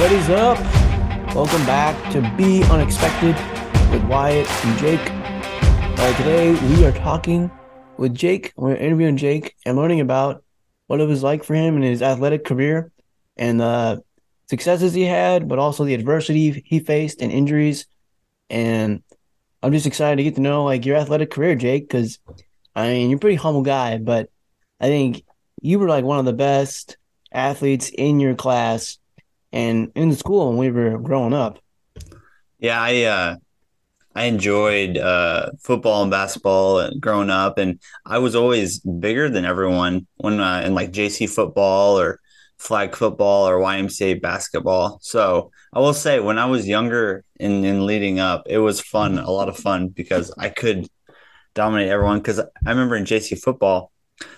What is up? Welcome back to Be Unexpected with Wyatt and Jake. Uh, today we are talking with Jake. We're interviewing Jake and learning about what it was like for him in his athletic career and the successes he had, but also the adversity he faced and injuries. And I'm just excited to get to know like your athletic career, Jake, because I mean you're a pretty humble guy, but I think you were like one of the best athletes in your class and in school when we were growing up. Yeah, I uh, I enjoyed uh, football and basketball growing up, and I was always bigger than everyone when uh, in like JC football or flag football or YMCA basketball. So I will say, when I was younger and in, in leading up, it was fun, a lot of fun because I could dominate everyone. Because I remember in JC football,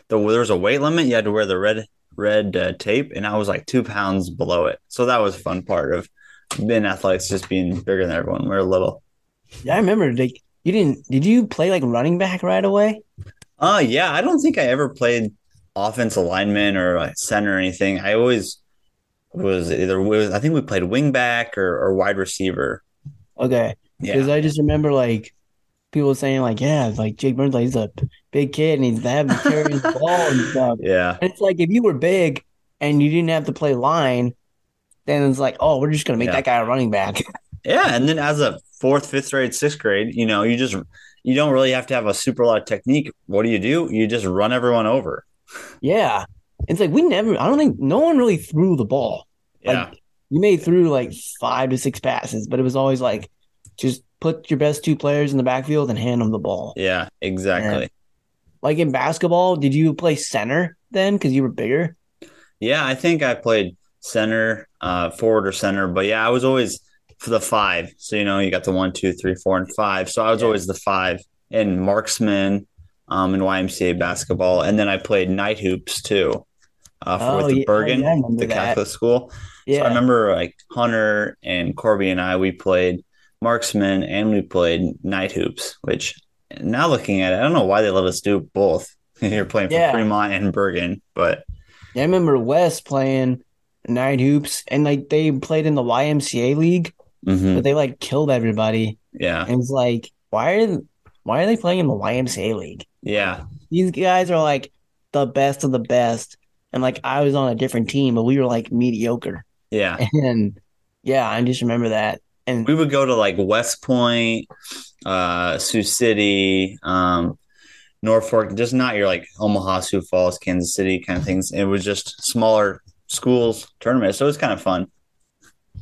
the, there was a weight limit; you had to wear the red red uh, tape, and I was like two pounds below it. So that was a fun part of being athletics, just being bigger than everyone. We were little. Yeah, I remember. Like, you didn't? Did you play like running back right away? Uh yeah. I don't think I ever played offensive lineman or like center or anything. I always was either was I think we played wing back or, or wide receiver. Okay, because Yeah, I just remember like people saying like, yeah, like Jake Burns, like he's a big kid and he's having to carry his ball and stuff. yeah, And it's like if you were big and you didn't have to play line, then it's like, oh, we're just gonna make Yeah. that guy a running back. yeah. And then as a fourth, fifth grade, sixth grade, you know, you just you don't really have to have a super lot of technique. What do you do? You just run everyone over. yeah, it's like we never. I don't think no one really threw the ball. Yeah, Like you may threw like five to six passes, but it was always like just put your best two players in the backfield and hand them the ball. yeah, exactly. Like in basketball, did you play center then because you were bigger? Yeah, I think I played center, uh, forward or center, but yeah, I was always for the five. So you know, you got the one, two, three, four, and five. So I was Yeah. always the five in marksman, um, in YMCA basketball, and then I played night hoops too, uh, for Oh, with the yeah, Bergan, yeah, the that. Catholic school. So I remember like Hunter and Corby and I, we played marksman and we played night hoops. Which now looking at it, I don't know why they let us do both. You're playing for Yeah. Fremont and Bergan, but I remember West playing night hoops and like they played in the YMCA league, mhm, but they like killed everybody. yeah, And it's like, why are why are they playing in the YMCA league? yeah. These guys are like the best of the best. And like I was on a different team, but we were like mediocre. Yeah. And yeah, I just remember that. And We would go to like West Point, uh, Sioux City, um, Norfolk, just not your like Omaha, Sioux Falls, Kansas City kind of things. It was just smaller schools tournaments. So it was kind of fun.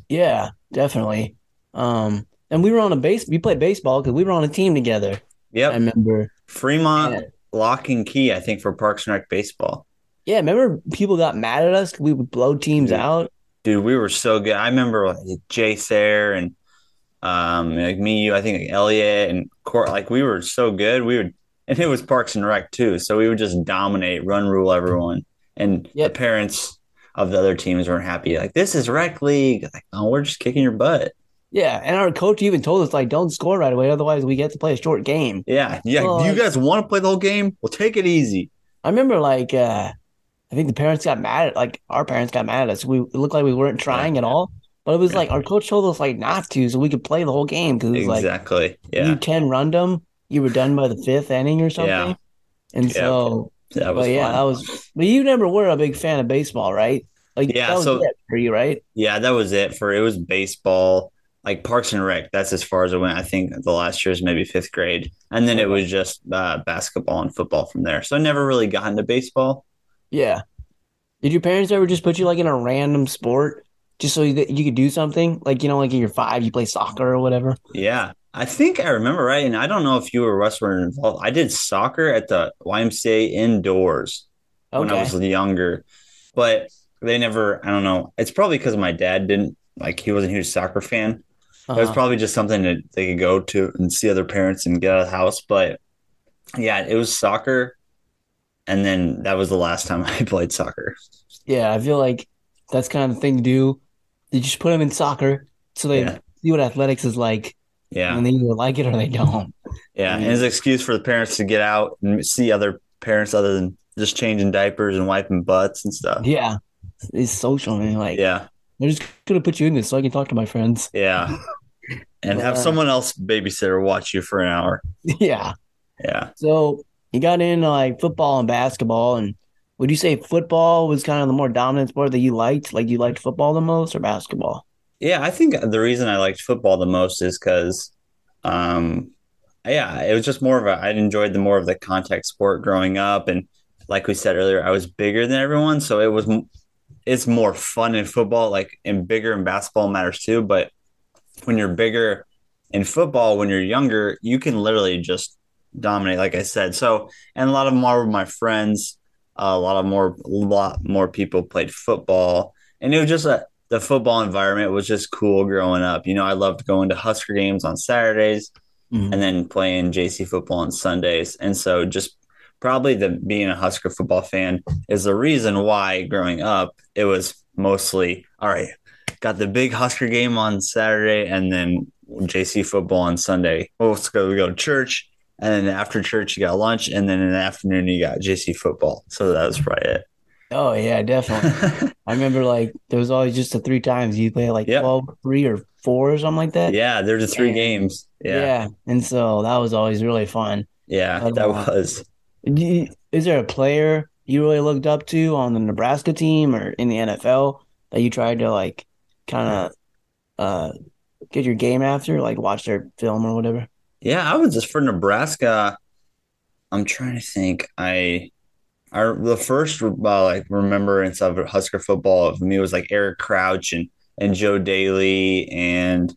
yeah, definitely. Um, and we were on a base. We played baseball because we were on a team together. Yeah, I remember. Fremont Yeah. lock and key, I think, for Parks and Rec baseball. Yeah, remember people got mad at us. We would blow teams out. Dude, we were so good. I remember like, Jay Sayre and um like me, you, I think like Elliot and Court, like we were so good. We would and it was Parks and Rec too. So we would just dominate, run rule everyone. And Yep. the parents of the other teams weren't happy. Like, this is rec league. Like, oh, we're just kicking your butt. Yeah, and our coach even told us like, don't score right away, otherwise we get to play a short game. Yeah. Yeah. Well, you guys want to play the whole game? Well, take it easy. I remember like uh I think the parents got mad at like our parents got mad at us. We it looked like we weren't trying at all. But it was Yeah. like our coach told us like not to, so we could play the whole game because it was like Exactly. Yeah. You ten run them, you were done by the fifth inning or something. Yeah. And so, That was but yeah, that was. But you never were a big fan of baseball, right? Like Yeah, that was so- it for you, right? Yeah, that was it for it was baseball, like Parks and Rec. That's as far as it went. I think the last year was maybe fifth grade, and then it was just uh, basketball and football from there. So I never really got into baseball. Yeah. Did your parents ever just put you like in a random sport just so that you could do something? Like you know, like in your five, you play soccer or whatever. Yeah, I think I remember right, and I don't know if you or Russ were involved. I did soccer at the YMCA indoors when I was younger, but they never. I don't know. It's probably because my dad didn't like. He wasn't a huge soccer fan. It was Uh-huh. probably just something that they could go to and see other parents and get out of the house. But yeah, it was soccer. And then that was the last time I played soccer. Yeah, I feel like that's kind of the thing to do. You just put them in soccer so they Yeah. see what athletics is like, Yeah. and they either like it or they don't. Yeah. And it's an excuse for the parents to get out and see other parents other than just changing diapers and wiping butts and stuff. Yeah, it's social and like Yeah. I just gonna put you in this so I can talk to my friends. Yeah. And have Wow. Uh, someone else babysitter watch you for an hour. yeah. Yeah. So you got into like football and basketball, and would you say football was kind of the more dominant sport that you liked? Like you liked football the most or basketball? Yeah, I think the reason I liked football the most is because, um, yeah, it was just more of a. I enjoyed the more of the contact sport growing up, and like we said earlier, I was bigger than everyone, so it was. It's more fun in football, like and bigger in basketball matters too. But when you're bigger in football, when you're younger, you can literally just dominate, like I said. So, and a lot of more of my friends, a lot of more, a lot more people played football, and it was just a the football environment was just cool growing up. You know, I loved going to Husker games on Saturdays Mhm. and then playing JC football on Sundays. And so just probably the being a Husker football fan is the reason why growing up it was mostly all right, got the big Husker game on Saturday and then JC football on Sunday. Well, let's go we go to church and then after church you got lunch and then in the afternoon you got JC football. So that was probably it. Oh yeah, definitely. I remember like there was always just the three times you play like Yep. 12, 3 or four or something like that. yeah, there's the three And- games. Yeah. Yeah. And so that was always really fun. Yeah, But, that uh, was. Is there a player you really looked up to on the Nebraska team or in the NFL that you tried to like kind of uh get your game after, like watch their film or whatever? Yeah, I was just for Nebraska. I'm trying to think. I, I the first uh, like remembrance of Husker football of me was like Eric Crouch and and Joe Daly and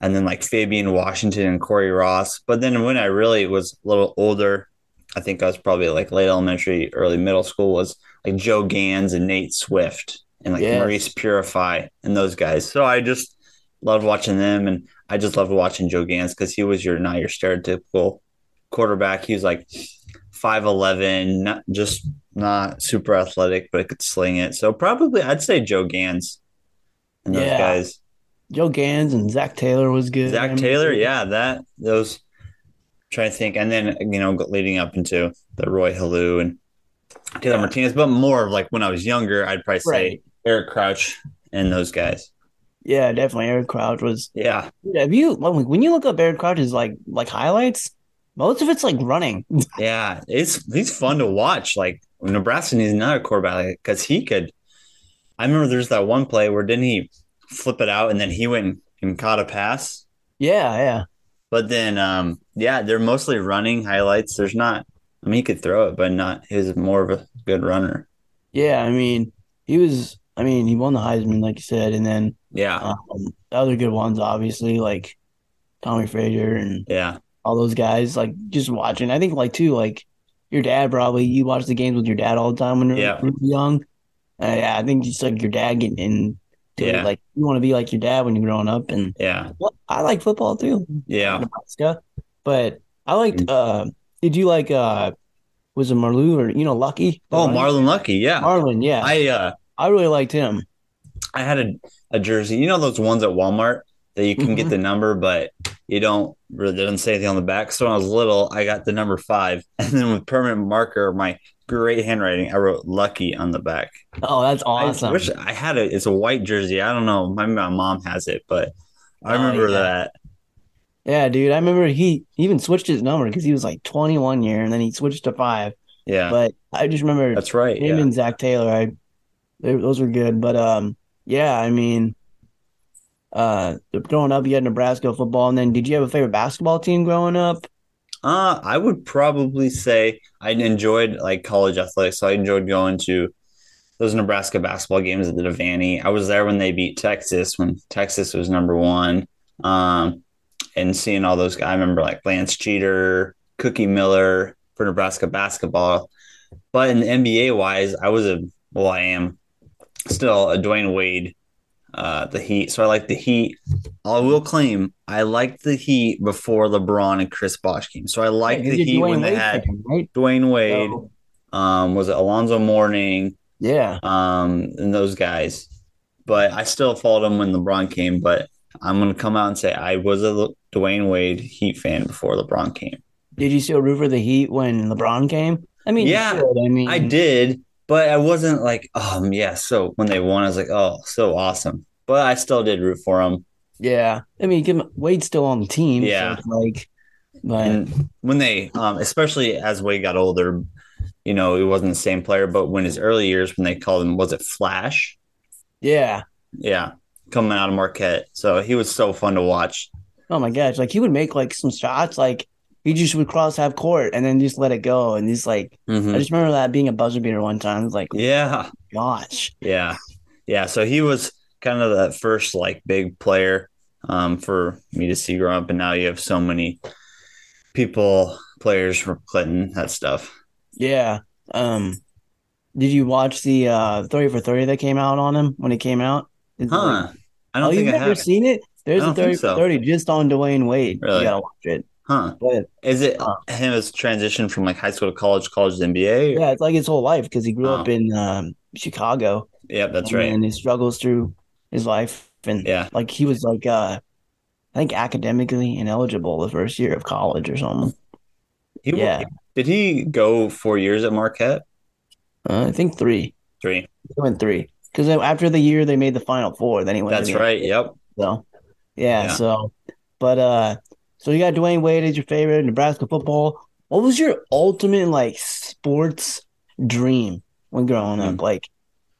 and then like Fabian Washington and Cory Ross. But then when I really was a little older, I think I was probably like late elementary, early middle school, was like Joe Ganz and Nate Swift and like Yes. Maurice Purify and those guys. So I just loved watching them and I just loved watching Joe Ganz because he was your not your stereotypical quarterback. He was like five eleven, not just not super athletic, but could sling it. So probably I'd say Joe Ganz and those Yeah. guys. Joe Ganz and Zac Taylor was good. Zac Taylor, yeah, that those. Trying to think, and then you know, leading up into the Roy Helu and Taylor Yeah. Martinez, but more of like when I was younger, I'd probably say Right. Eric Crouch and those guys. Yeah, definitely. Eric Crouch was. Yeah, Have you when when you look up Eric Crouch's like like highlights, most of it's like running. yeah, it's he's fun to watch. Like Nebraska needs another quarterback because he could. I remember there's that one play where didn't he flip it out and then he went and caught a pass. Yeah, yeah. But then, um, yeah, they're mostly running highlights. There's not. I mean, he could throw it, but not. He's more of a good runner. Yeah, I mean, he was. I mean, he won the Heisman, like you said, and then Yeah, um, the other good ones, obviously, like Tommie Frazier and yeah, all those guys. Like just watching, I think like too, like your dad probably you watch the games with your dad all the time when you're Yeah. really young. Uh, yeah, I think just like your dad getting it, Yeah. like you want to be like your dad when you're growing up, and yeah, well, I like football too. yeah. Nebraska, but I liked. Uh, did you like? Uh, was it Marlou or you know Lucky? Oh, Marlon Lucky. Yeah, Marlon, yeah, I, uh, I really liked him. I had a, a jersey. You know those ones at Walmart that you can get Mhm. the number, but you don't really doesn't say anything on the back. So when I was little, I got the number five, and then with permanent marker, my great handwriting, I wrote Lucky on the back. Oh, that's awesome. I wish I had it. It's a white jersey. I don't know. Maybe my mom has it, but I Oh, remember yeah. that. yeah, dude, I remember he even switched his number because he was like 21 year, and then he switched to five. Yeah, But I just remember that's right. him Yeah. and Zac Taylor. I they, those were good, but um, yeah, I mean, uh, growing up, you had Nebraska football, and then did you have a favorite basketball team growing up? Uh, I would probably say I enjoyed like college athletics. So I enjoyed going to those Nebraska basketball games at the Devaney. I was there when they beat Texas, when Texas was number one. Um, and seeing all those guys, I remember like Lance Jeter, Cookie Miller for Nebraska basketball. But in the NBA wise, I was a well, I am still a Dwyane Wade, uh, the Heat. So I like the Heat. I will claim I liked the Heat before LeBron and Chris Bosh came. So I liked Hey, the Heat Dwyane when they Wade had fan, right? Dwyane Wade. So, Um, was it Alonzo Mourning? yeah, Um, and those guys. But I still followed them when LeBron came. But I'm gonna come out and say I was a Le- Dwyane Wade Heat fan before LeBron came. did you still root for the Heat when LeBron came? I mean, Yeah. I mean, I did, but I wasn't like, um, yeah. So when they won, I was like, oh, so awesome. But I still did root for them. Yeah, I mean, give him, Wade's still on the team. Yeah. so like, but And when they, um, especially as Wade got older, you know, he wasn't the same player. But when his early years, when they called him, was it Flash? yeah. Yeah, coming out of Marquette. So he was so fun to watch. Oh my gosh, like he would make like some shots, like he just would cross half court and then just let it go, and he's like, Mhm. I just remember that being a buzzer beater one time. It's like, Yeah, gosh, yeah, yeah. So he was kind of that first like big player um, for me to see growing up, and now you have so many people, players from Clinton, that stuff. yeah. Um, did you watch the uh thirty for thirty that came out on him when it came out? It's like- Huh? I oh, don't you've think I never have. seen it? There's a thirty so. for thirty just on Dwyane Wade. Really? You gotta watch it. Huh? But Is it Uh. him as transition from like high school to college, college to NBA? yeah, it's like his whole life because he grew Oh. up in um, Chicago. Yeah, that's and right. And he struggles through his life, and Yeah. like he was like, uh, I think academically ineligible the first year of college or something. He, Yeah. Did he go four years at Marquette? Uh, I think three. Three. He went three because after the year they made the final four, then he went. That's right. Yep. So, yeah, Yeah. So, but uh, so you got Dwyane Wade as your favorite Nebraska football. What was your ultimate like sports dream when growing Hmm. up? Like,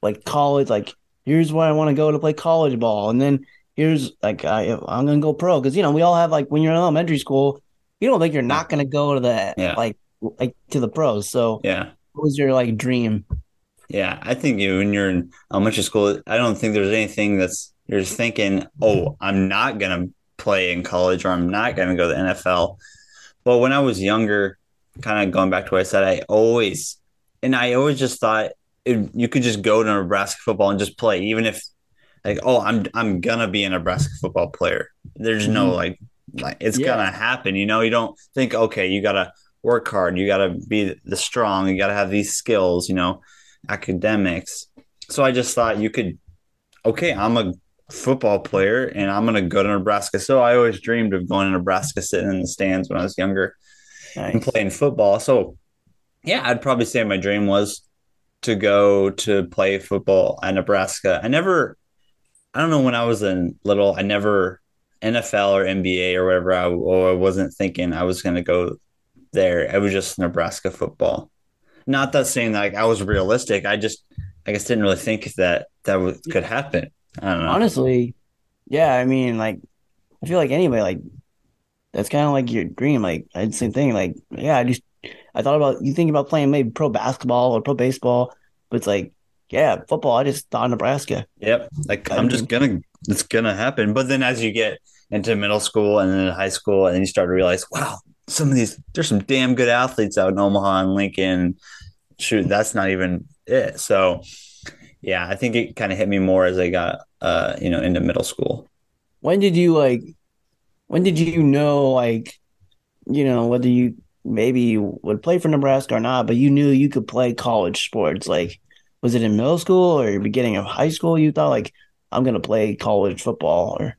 like college. Like, here's where I want to go to play college ball, and then here's like I I'm gonna go pro because you know we all have like when you're in elementary school, you don't think you're not gonna go to the Yeah. like like to the pros. So, Yeah. what was your like dream? Yeah. I think you when you're in elementary school, I don't think there's anything that's you're just thinking, oh, I'm not gonna play in college or I'm not gonna go to the NFL. But when I was younger, kind of going back to what I said, I always and I always just thought it, you could just go to Nebraska football and just play, even if like, oh, I'm I'm gonna be a Nebraska football player. There's no Mhm. like like it's Yeah. gonna happen. You know, you don't think, okay, you gotta work hard, you gotta be the strong, you gotta have these skills, you know, academics. So I just thought you could, okay, I'm a football player and I'm gonna go to Nebraska. So I always dreamed of going to Nebraska, sitting in the stands when I was younger and playing football. So yeah, I'd probably say my dream was to go to play football at Nebraska. I never, I don't know, when I was in little, I never NFL or NBA or whatever. I, or I wasn't thinking I was going to go there. It was just Nebraska football. Not that saying that like, I was realistic. I just, I guess, didn't really think that that would, could happen. I don't know. Honestly, yeah, I mean, like, I feel like anyway, like, that's kind of like your dream. Like, I the same thing. Like, yeah, I just, I thought about, you think about playing maybe pro basketball or pro baseball, but it's like, yeah, football, I just thought Nebraska. Yep. Like I I'm just gonna it's gonna happen. But then as you get into middle school and then high school and then you start to realize, wow, some of these there's some damn good athletes out in Omaha and Lincoln. Shoot, that's not even it. So yeah, I think it kind of hit me more as I got uh, you know, into middle school. When did you, like, when did you know, like, you know, whether you maybe you would play for Nebraska or not, but you knew you could play college sports? Like, was it in middle school or beginning of high school? You thought, like, I'm going to play college football or,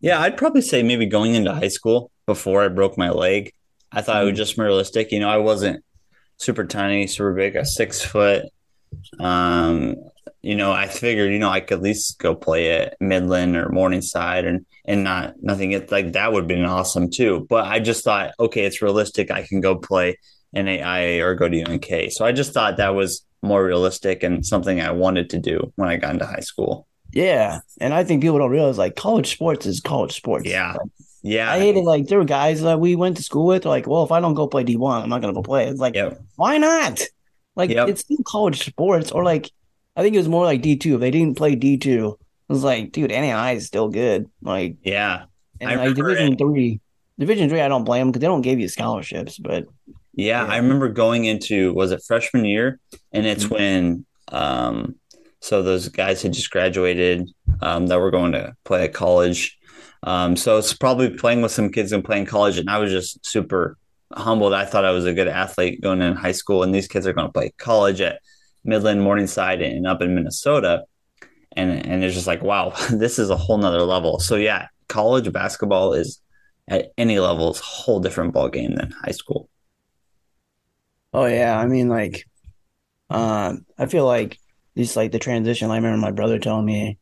Yeah, I'd probably say maybe going into high school before I broke my leg. I thought it was just realistic. You know, I wasn't super tiny, super big, a six foot. Um, you know, I figured, you know, I could at least go play at Midland or Morningside and and not nothing it- like that would have been awesome too. But I just thought, okay, it's realistic. I can go play NAIA or go to UNK. So I just thought that was more realistic and something I wanted to do when I got into high school. yeah. And I think people don't realize, like, college sports is college sports. Yeah. Like, Yeah. I hated like there were guys that we went to school with. Like, well, if I don't go play D one, I'm not gonna go play. It's like, Yep. why not? Like, Yep. it's still college sports, or like, I think it was more like D two. If they didn't play D two, it was like, dude, NAI is still good. Like, Yeah. and I like Division three, Division three, I don't blame them because they don't give you scholarships. But Yeah, Yeah. I remember going into was it freshman year, and it's Mhm. when um, so those guys had just graduated um, that were going to play at college. Um, so it's probably playing with some kids and playing college, and I was just super humbled. I thought I was a good athlete going in high school, and these kids are going to play college at Midland, Morningside, and up in Minnesota. And and it's just like, wow, this is a whole nother level. So yeah, college basketball is at any level is a whole different ball game than high school. oh yeah, I mean, like, Um, I feel like just like the transition. I remember my brother telling me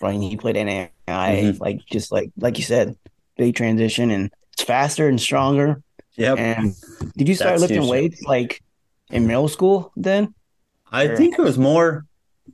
when he played NAI, Mhm. like just like like you said, big transition and it's faster and stronger. Yep. And did you start That's lifting huge. weights like in middle school then? I Sure. think it was more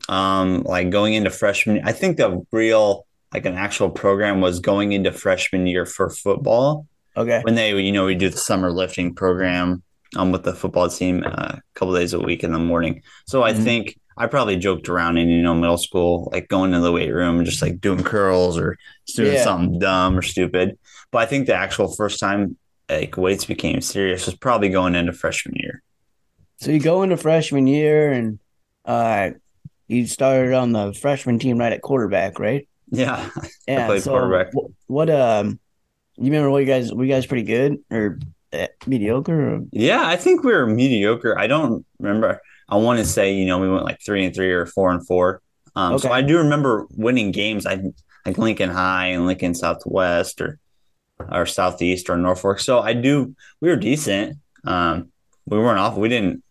um like going into freshman. I think the real like an actual program was going into freshman year for football Okay. when they you know we do the summer lifting program um with the football team uh, a couple days a week in the morning. So I Mhm. think I probably joked around in you know middle school like going to the weight room and just like doing curls or doing Yeah. something dumb or stupid. But I think the actual first time like weights became serious was probably going into freshman year. So you go into freshman year and uh you started on the freshman team right at quarterback, right? Yeah. Yeah. played so quarterback. wh- what um you remember what you guys were you guys pretty good or uh, mediocre or Yeah, I think we were mediocre. I don't remember. I want to say, you know, we went like three and three or four and four. Um, So I do remember winning games. I like Lincoln High and Lincoln Southwest or or Southeast or Norfolk. So I do. We were decent. Um, we weren't awful. We didn't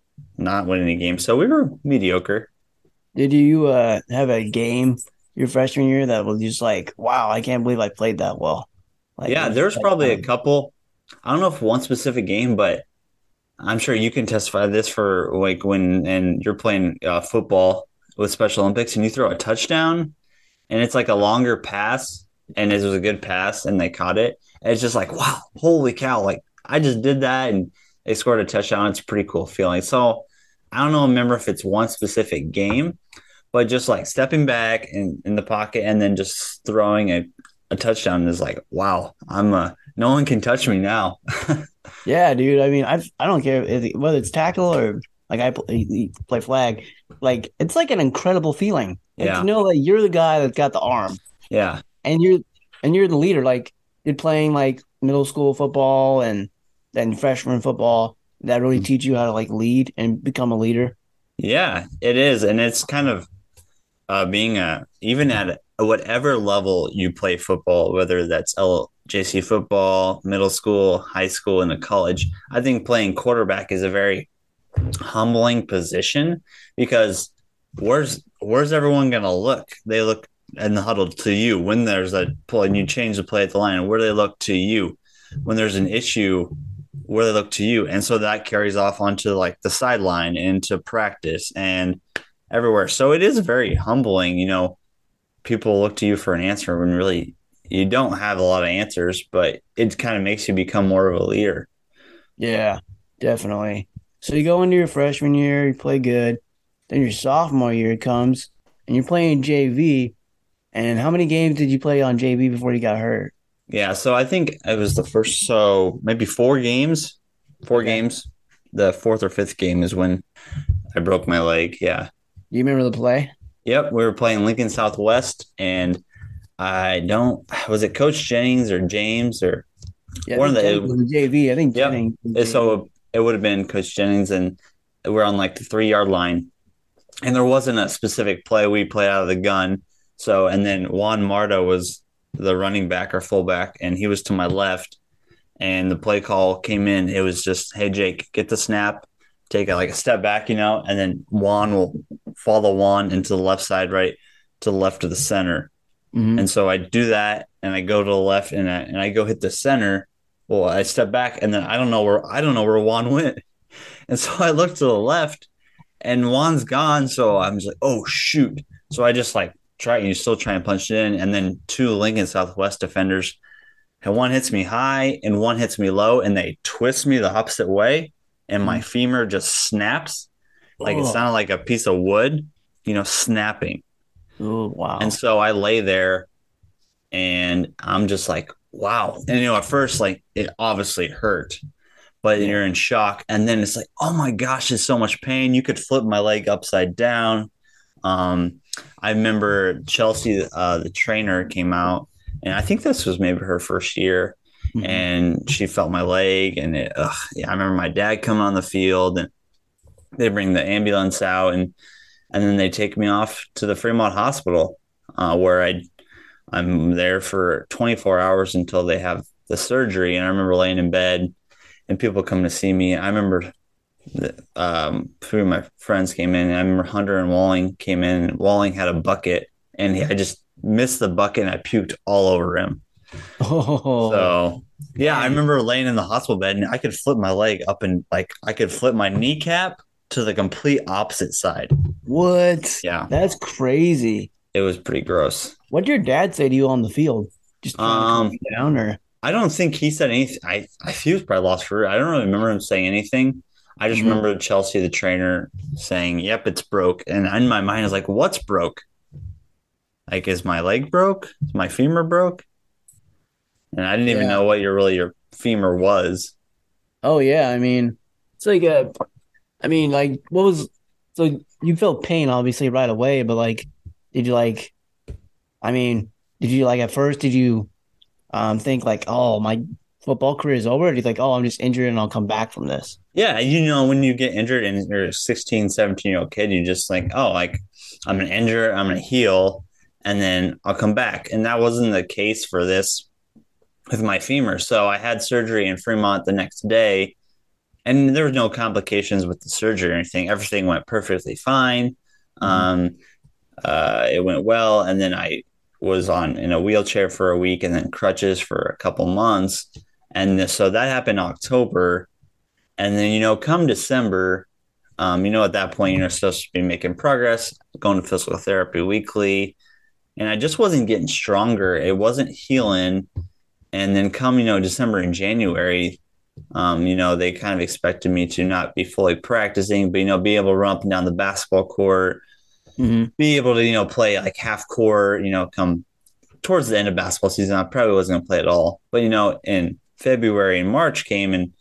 not win any games, so we were mediocre. did you uh have a game your freshman year that was just like, wow, I can't believe I played that well. Like yeah, there's just, probably a um, couple. I don't know if one specific game, but I'm sure you can testify this for like when and you're playing uh, football with Special Olympics and you throw a touchdown and it's like a longer pass and it was a good pass and they caught it. And it's just like wow, holy cow! Like I just did that and they scored a touchdown. It's a pretty cool feeling. So I don't know, remember if it's one specific game, but just like stepping back in, in the pocket and then just throwing a, a touchdown is like wow, I'm a no one can touch me now. Yeah, dude. I mean, I I don't care if, whether it's tackle or like I play, play flag. Like it's like an incredible feeling. Like Yeah. to know that you're the guy that's got the arm Yeah. and you're and you're the leader. Like you're playing like middle school football and then freshman football that really teach you how to like lead and become a leader. Yeah, it is. And it's kind of uh, being a, even at whatever level you play football, whether that's LJC football, middle school, high school, and a college, I think playing quarterback is a very humbling position because where's where's everyone going to look? They look in the huddle to you when there's a play and you change the play at the line. Where do they look to you when there's an issue? Where they look to you, and so that carries off onto like the sideline, into practice, and everywhere. So it is very humbling. You know, people look to you for an answer when really you don't have a lot of answers, but it kind of makes you become more of a leader. Yeah, definitely. So you go into your freshman year, you play good. Then your sophomore year comes and you're playing JV. And how many games did you play on JV before you got hurt? Yeah, so I think it was the first, so maybe four games, four Okay. games. The fourth or fifth game is when I broke my leg. Yeah. Do you remember the play? Yep. We were playing Lincoln Southwest, and I don't, was it Coach Jennings or James or Yeah, One of the- Jennings was JV. I think Yep. Jennings So it would have been Coach Jennings, and we're on like the three yard line, and there wasn't a specific play. We played out of the gun. So, and then Juan Marta was the running back or fullback, and he was to my left. And the play call came in. It was just, hey, Jake, get the snap, take a, like a step back, you know, and then Juan will follow Juan into the left side, right to the left of the center. Mhm. And so I do that and I go to the left and I, and I go hit the center. Well, I step back and then I don't know where I don't know where Juan went. And so I look to the left and Juan's gone. So I'm just like, oh shoot. So I just like try and you still try and punch it in. And then two Lincoln Southwest defenders and one hits me high and one hits me low and they twist me the opposite way and my femur just snaps. Like it sounded like a piece of wood, you know, snapping. Oh, wow. And so I lay there and I'm just like, wow. And you know, at first, like it obviously hurt, but you're in shock. And then it's like, oh my gosh, it's so much pain. You could flip my leg upside down. Um, I remember Chelsea, uh, the trainer, came out, and I think this was maybe her first year, Mhm. and she felt my leg, and it, ugh, yeah, I remember my dad coming on the field, and they bring the ambulance out, and and then they take me off to the Fremont Hospital, uh, where I I'm there for 24 hours until they have the surgery, and I remember laying in bed, and people come to see me. I remember um, three of my friends came in. And I remember Hunter and Walling came in. And Walling had a bucket, and he, I just missed the bucket, and I puked all over him. Oh, So yeah, I remember laying in the hospital bed, and I could flip my leg up and like I could flip my kneecap to the complete opposite side. what? Yeah, That's crazy. it was pretty gross. What did your dad say to you on the field? Just trying to calm Um, down, or I don't think he said anything. I, I he was probably lost for. I don't really remember him saying anything. I just Mhm. remember Chelsea, the trainer, saying, "Yep, it's broke." And in my mind, I was like, "What's broke? Like, is my leg broke? Is my femur broke?" And I didn't even know what your really your femur was. oh yeah, I mean, it's like a, I mean, like what was so you felt pain obviously right away, but like, did you like, I mean, did you like at first did you, um, think like, oh my football career is over? Or do you think, oh, I'm just injured and I'll come back from this? Yeah, you know, when you get injured and you're a 16, 17 year old kid, you just like, oh, like I'm gonna injure, I'm gonna heal, and then I'll come back. And that wasn't the case for this with my femur. So I had surgery in Fremont the next day, and there was no complications with the surgery or anything. Everything went perfectly fine. Mhm. Um, uh, it went well, and then I was on in a wheelchair for a week, and then crutches for a couple months, and so that happened October, and then you know, come December, um, you know, at that point you're supposed to be making progress, going to physical therapy weekly, and I just wasn't getting stronger. It wasn't healing, and then come you know December and January, um, you know, they kind of expected me to not be fully practicing, but you know, be able to run up and down the basketball court, hmm be able to, you know, play like half court, you know, come towards the end of basketball season. I probably wasn't going to play at all. But, you know, in February and March came and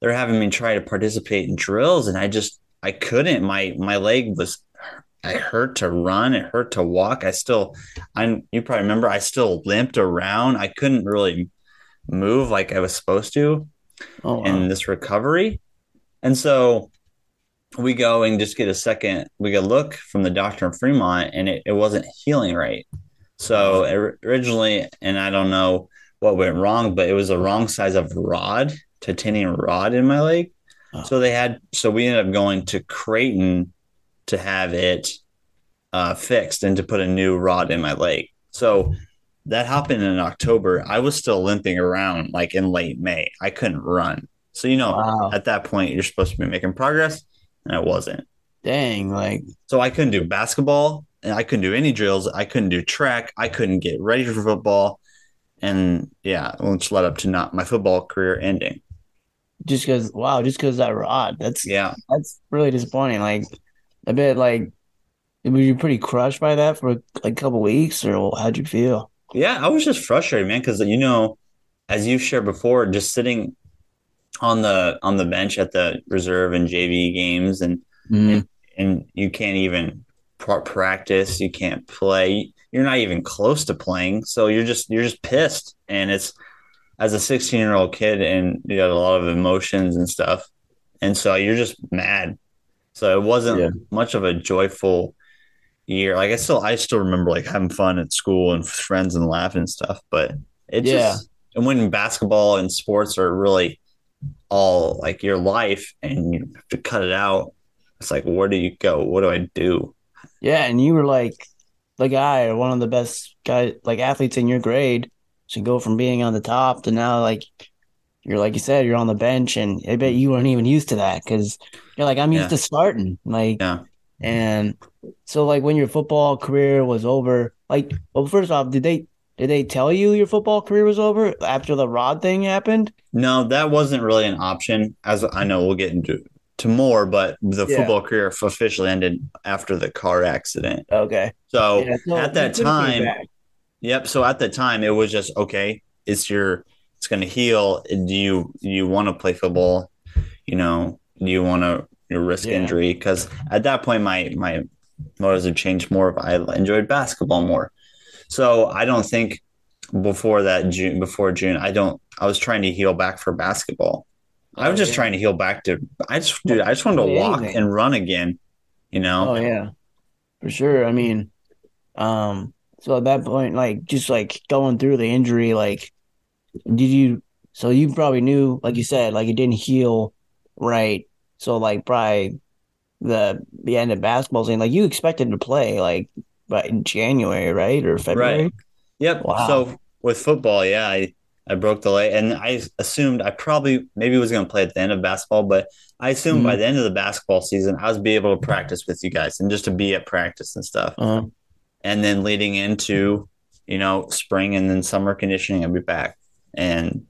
they're having me try to participate in drills. And I just, I couldn't. My, my leg was, I hurt to run. It hurt to walk. I still, I, you probably remember, I still limped around. I couldn't really move like I was supposed to Oh, wow. in this recovery. And so we go and just get a second, we get a look from the doctor in Fremont and it, it wasn't healing right. So originally, and I don't know what went wrong, but it was the wrong size of rod, titanium rod in my leg. Oh. So they had, so we ended up going to Creighton to have it uh, fixed and to put a new rod in my leg. So that happened in October. I was still limping around like in late May. I couldn't run. So, you know, wow, at that point, you're supposed to be making progress, and I wasn't. dang, like So I couldn't do basketball, and I couldn't do any drills. I couldn't do track. I couldn't get ready for football, and yeah, which led up to not my football career ending. just because, wow, just because that rod, that's Yeah, that's really disappointing. Like a bit, like were you pretty crushed by that for like a couple weeks, or how'd you feel? yeah, I was just frustrated, man, because you know, as you've shared before, just sitting on the on the bench at the reserve and JV games, and Mm, and you can't even practice, you can't play, you're not even close to playing, so you're just you're just pissed, and it's as a 16 year old kid, and you got a lot of emotions and stuff, and so you're just mad. So it wasn't Yeah. much of a joyful year. Like I still I still remember like having fun at school and friends and laughing and stuff, but it Yeah. just and when basketball and sports are really all like your life and you have to cut it out it's like where do you go what do i do yeah, and you were like the guy or one of the best guy like athletes in your grade. To go from being on the top to now, like you're like you said, you're on the bench, and I bet you weren't even used to that because you're like I'm used Yeah. to starting, like yeah And so, like, when your football career was over, like, well, first off, did they did they tell you your football career was over after the rod thing happened? no that wasn't really an option as i know we'll get into to more but the Yeah. football career officially ended after the car accident Okay. so Yeah, at that you couldn't be time. Yep. So at the time, it was just okay. It's your. It's going to heal. Do you do you want to play football? You know, do you want to risk Yeah. injury? Because at that point, my my motives have changed more. I enjoyed basketball more. So I don't think before that June before June, I don't. I was trying to heal back for basketball. I Oh, was just yeah. trying to heal back to. I just dude. I just wanted to walk anything. and run again. You know. Oh yeah, for sure. I mean, um, so at that point, like, just like going through the injury, like, did you? So you probably knew, like you said, like it didn't heal right So like probably the the end of basketball season, like you expected to play like but in January, right? Or February? Right. Yep. Wow. So with football, yeah, I, I broke the leg and I assumed I probably maybe was gonna play at the end of basketball, but I assumed by Mhm. the end of the basketball season I was be able to practice with you guys and just to be at practice and stuff. Uh, And then leading into, you know, spring and then summer conditioning, I'd be back. And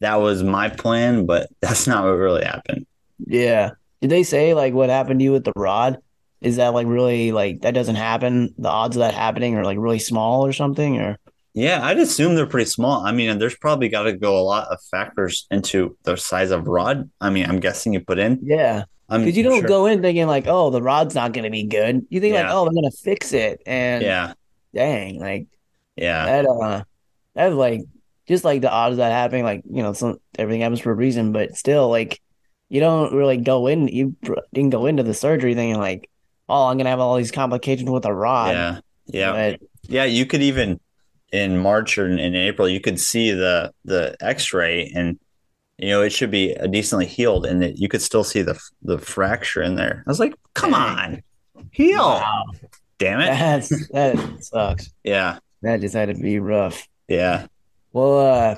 that was my plan, but that's not what really happened. yeah. Did they say like what happened to you with the rod? Is that like really like that doesn't happen? The odds of that happening are like really small or something, or Yeah, I'd assume they're pretty small. I mean, there's probably got to go a lot of factors into the size of rod. I mean, I'm guessing you put in. yeah. Because you don't sure- go in thinking like, oh, the rod's not going to be good. You think like, oh, they're going to fix it, and Yeah, dang, like yeah, that, uh, that's like just like the odds of that happening. Like you know, some everything happens for a reason, but still, like you don't really go in. You didn't go into the surgery thinking like, oh, I'm gonna have all these complications with a rod. yeah, yeah, But yeah. You could even in March or in, in April, you could see the the X-ray, and you know it should be decently healed, and that you could still see the the fracture in there. I was like, come Dang. on, heal, wow, damn it. that's that sucks. Yeah, That just had to be rough. yeah, Well, uh,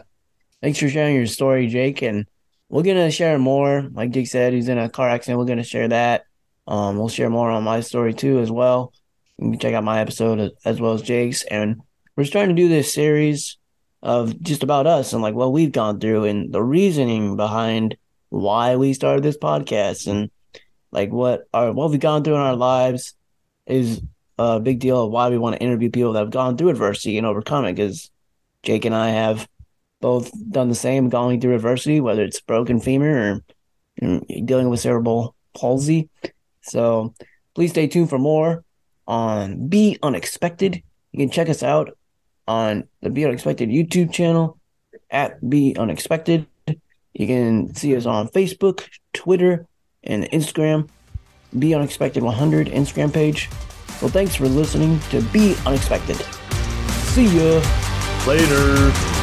thanks for sharing your story, Jake. And we're gonna share more. Like Jake said, he's in a car accident. We're gonna share that. Um, we'll share more on my story too as well. You can check out my episode as well as Jake's. And we're starting to do this series of just about us and like what we've gone through and the reasoning behind why we started this podcast and like what our what we've gone through in our lives is a big deal of why we want to interview people that have gone through adversity and overcome it because Jake and I have both done the same, going through adversity, whether it's broken femur or dealing with cerebral palsy. So please stay tuned for more on Be Unexpected. You can check us out on the Be Unexpected YouTube channel at Be Unexpected. You can see us on Facebook, Twitter, and Instagram. Be Unexpected 100 Instagram page. Well, thanks for listening to Be Unexpected. See ya. later.